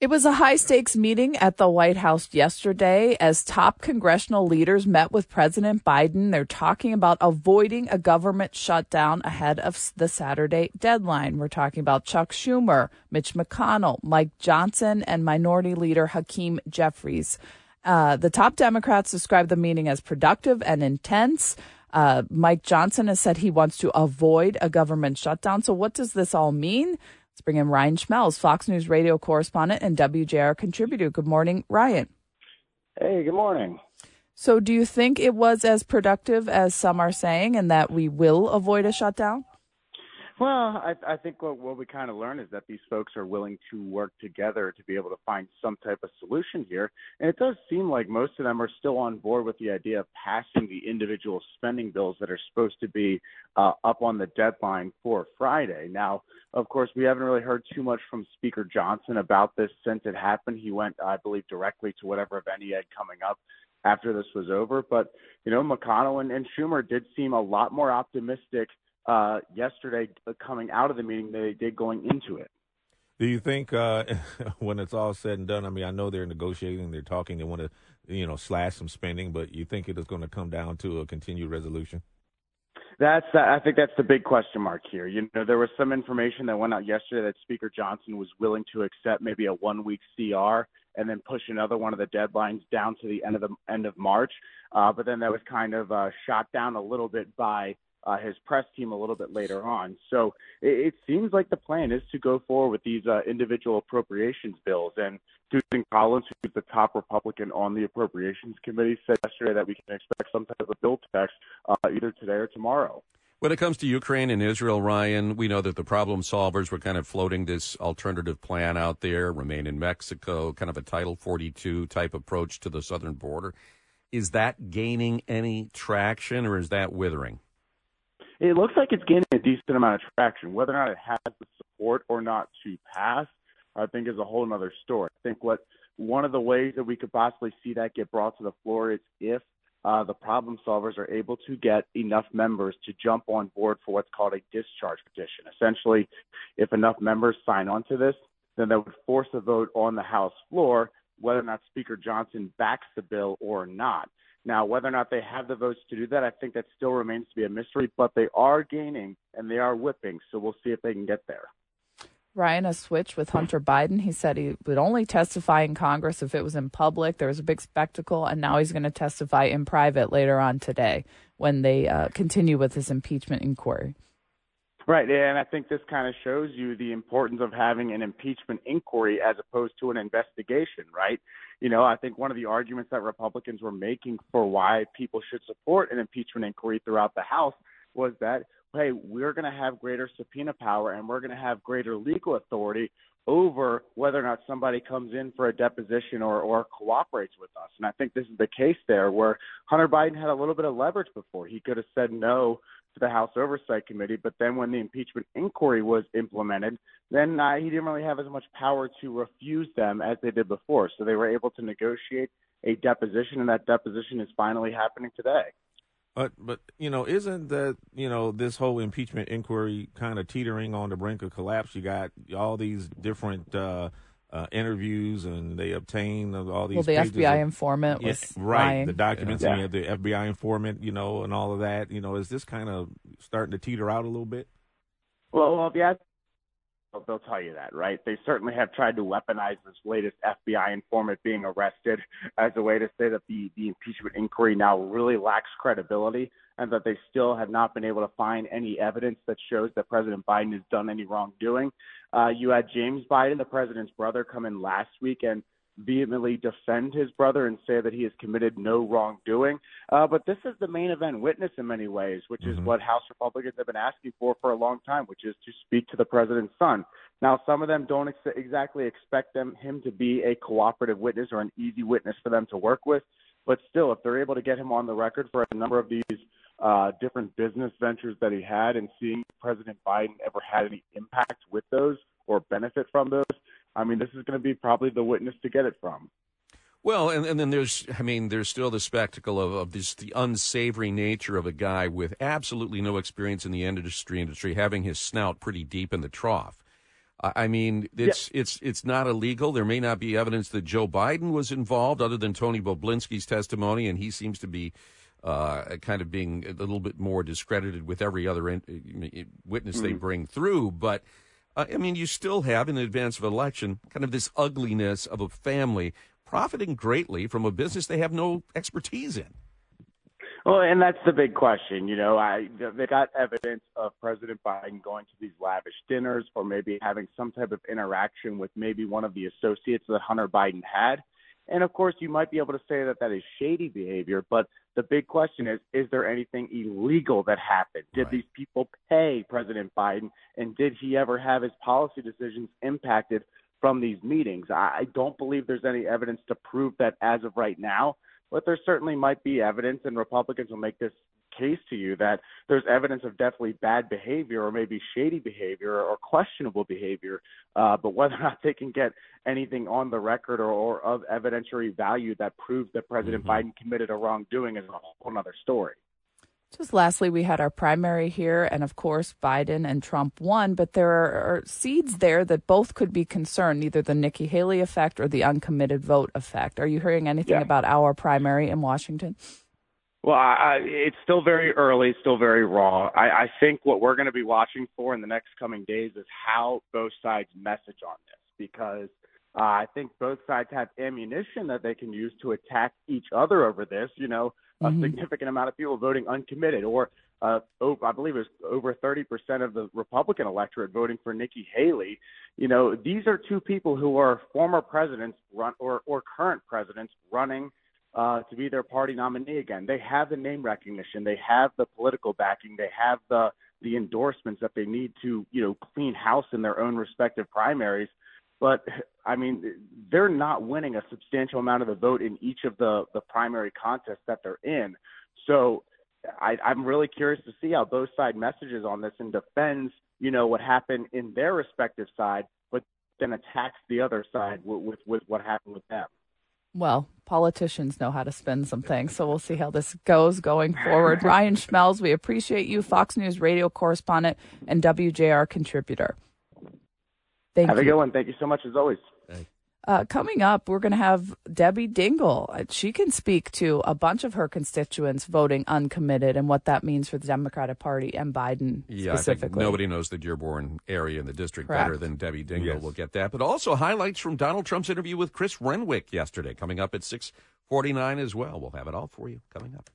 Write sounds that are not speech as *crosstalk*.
It was a high stakes meeting at the White House yesterday as top congressional leaders met with President Biden. They're talking about avoiding a government shutdown ahead of the Saturday deadline. We're talking about Chuck Schumer, Mitch McConnell, Mike Johnson, and Minority Leader Hakeem Jeffries. Uh, the top Democrats described the meeting as productive and intense. Uh, Mike Johnson has said he wants to avoid a government shutdown. So, what does this all mean? Let's bring in Ryan Schmelz, Fox News radio correspondent and WJR contributor. Good morning, Ryan. Hey, good morning. So, do you think it was as productive as some are saying and that we will avoid a shutdown? Well, I, I think what, what we kind of learned is that these folks are willing to work together to be able to find some type of solution here. And it does seem like most of them are still on board with the idea of passing the individual spending bills that are supposed to be uh, up on the deadline for Friday. Now, of course, we haven't really heard too much from Speaker Johnson about this since it happened. He went, I believe, directly to whatever event he had coming up after this was over. But, you know, McConnell and, and Schumer did seem a lot more optimistic uh, yesterday coming out of the meeting than they did going into it. Do you think uh, *laughs* when it's all said and done? I mean, I know they're negotiating, they're talking, they want to, you know, slash some spending, but you think it is going to come down to a continued resolution? That's I think that's the big question mark here. You know, there was some information that went out yesterday that Speaker Johnson was willing to accept maybe a one week CR and then push another one of the deadlines down to the end of the end of March. Uh, but then that was kind of uh, shot down a little bit by uh, his press team a little bit later on. So it, it seems like the plan is to go forward with these uh, individual appropriations bills. And Susan Collins, who's the top Republican on the Appropriations Committee, said yesterday that we can expect some type of bill text uh, either today or tomorrow. When it comes to Ukraine and Israel, Ryan, we know that the problem solvers were kind of floating this alternative plan out there, remain in Mexico, kind of a Title 42 type approach to the southern border. Is that gaining any traction or is that withering? It looks like it's gaining a decent amount of traction. Whether or not it has the support or not to pass, I think is a whole other story. I think what one of the ways that we could possibly see that get brought to the floor is if uh, the problem solvers are able to get enough members to jump on board for what's called a discharge petition. Essentially, if enough members sign on to this, then that would force a vote on the House floor whether or not Speaker Johnson backs the bill or not. Now, whether or not they have the votes to do that, I think that still remains to be a mystery, but they are gaining and they are whipping. So we'll see if they can get there. Ryan, a switch with Hunter Biden. He said he would only testify in Congress if it was in public. There was a big spectacle, and now he's going to testify in private later on today when they uh, continue with this impeachment inquiry. Right, and I think this kind of shows you the importance of having an impeachment inquiry as opposed to an investigation, right? You know, I think one of the arguments that Republicans were making for why people should support an impeachment inquiry throughout the House was that, hey, we're going to have greater subpoena power and we're going to have greater legal authority over whether or not somebody comes in for a deposition or, or cooperates with us. And I think this is the case there where Hunter Biden had a little bit of leverage before. He could have said no to the House Oversight Committee. But then when the impeachment inquiry was implemented, then uh, he didn't really have as much power to refuse them as they did before. So they were able to negotiate a deposition, and that deposition is finally happening today. But but you know, isn't that you know this whole impeachment inquiry kind of teetering on the brink of collapse? You got all these different. Uh, uh, interviews and they obtain all these. Well, the FBI of, informant was yeah, right. Lying. The documents yeah. and the FBI informant, you know, and all of that. You know, is this kind of starting to teeter out a little bit? Well, well, yeah, they'll tell you that, right? They certainly have tried to weaponize this latest FBI informant being arrested as a way to say that the the impeachment inquiry now really lacks credibility and that they still have not been able to find any evidence that shows that President Biden has done any wrongdoing. Uh, you had James Biden, the president's brother, come in last week and vehemently defend his brother and say that he has committed no wrongdoing. Uh, but this is the main event witness in many ways, which mm-hmm. is what House Republicans have been asking for for a long time, which is to speak to the president's son. Now, some of them don't ex- exactly expect them him to be a cooperative witness or an easy witness for them to work with. But still, if they're able to get him on the record for a number of these uh, different business ventures that he had and seeing President Biden ever had any impact with those or benefit from those, I mean, this is going to be probably the witness to get it from. Well, and, and then there's, I mean, there's still the spectacle of, of this, the unsavory nature of a guy with absolutely no experience in the industry, industry having his snout pretty deep in the trough. I mean, it's yeah. it's it's not illegal. There may not be evidence that Joe Biden was involved, other than Tony Bobulinski's testimony, and he seems to be uh, kind of being a little bit more discredited with every other in, witness mm-hmm. they bring through. But uh, I mean, you still have in advance of election kind of this ugliness of a family profiting greatly from a business they have no expertise in. Well, and that's the big question. You know, I they got evidence of President Biden going to these lavish dinners or maybe having some type of interaction with maybe one of the associates that Hunter Biden had. And of course, you might be able to say that that is shady behavior, but the big question is is there anything illegal that happened? Did right. these people pay President Biden? And did he ever have his policy decisions impacted from these meetings? I don't believe there's any evidence to prove that as of right now but there certainly might be evidence, and Republicans will make this case to you that there's evidence of definitely bad behavior or maybe shady behavior or questionable behavior. Uh, but whether or not they can get anything on the record or, or of evidentiary value that proves that President mm-hmm. Biden committed a wrongdoing is a whole other story. Just lastly, we had our primary here, and of course, Biden and Trump won, but there are seeds there that both could be concerned, either the Nikki Haley effect or the uncommitted vote effect. Are you hearing anything yeah. about our primary in Washington? Well, I, I, it's still very early, still very raw. I, I think what we're going to be watching for in the next coming days is how both sides message on this, because uh, I think both sides have ammunition that they can use to attack each other over this. You know, mm-hmm. a significant amount of people voting uncommitted, or uh, over, I believe it was over 30% of the Republican electorate voting for Nikki Haley. You know, these are two people who are former presidents run or, or current presidents running uh, to be their party nominee again. They have the name recognition, they have the political backing, they have the the endorsements that they need to, you know, clean house in their own respective primaries. But I mean, they're not winning a substantial amount of the vote in each of the the primary contests that they're in. So I, I'm really curious to see how both side messages on this and defends, you know, what happened in their respective side, but then attacks the other side with with, with what happened with them. Well, politicians know how to spin some things, so we'll see how this goes going forward. *laughs* Ryan Schmelz, we appreciate you, Fox News radio correspondent and WJR contributor. Thank you. have you. a good one. Thank you so much as always. Uh, coming up, we're going to have Debbie Dingell. Uh, she can speak to a bunch of her constituents voting uncommitted and what that means for the Democratic Party and Biden yeah, specifically. nobody knows the Dearborn area and the district Correct. better than Debbie Dingell. Yes. We'll get that. But also highlights from Donald Trump's interview with Chris Renwick yesterday, coming up at 649 as well. We'll have it all for you coming up.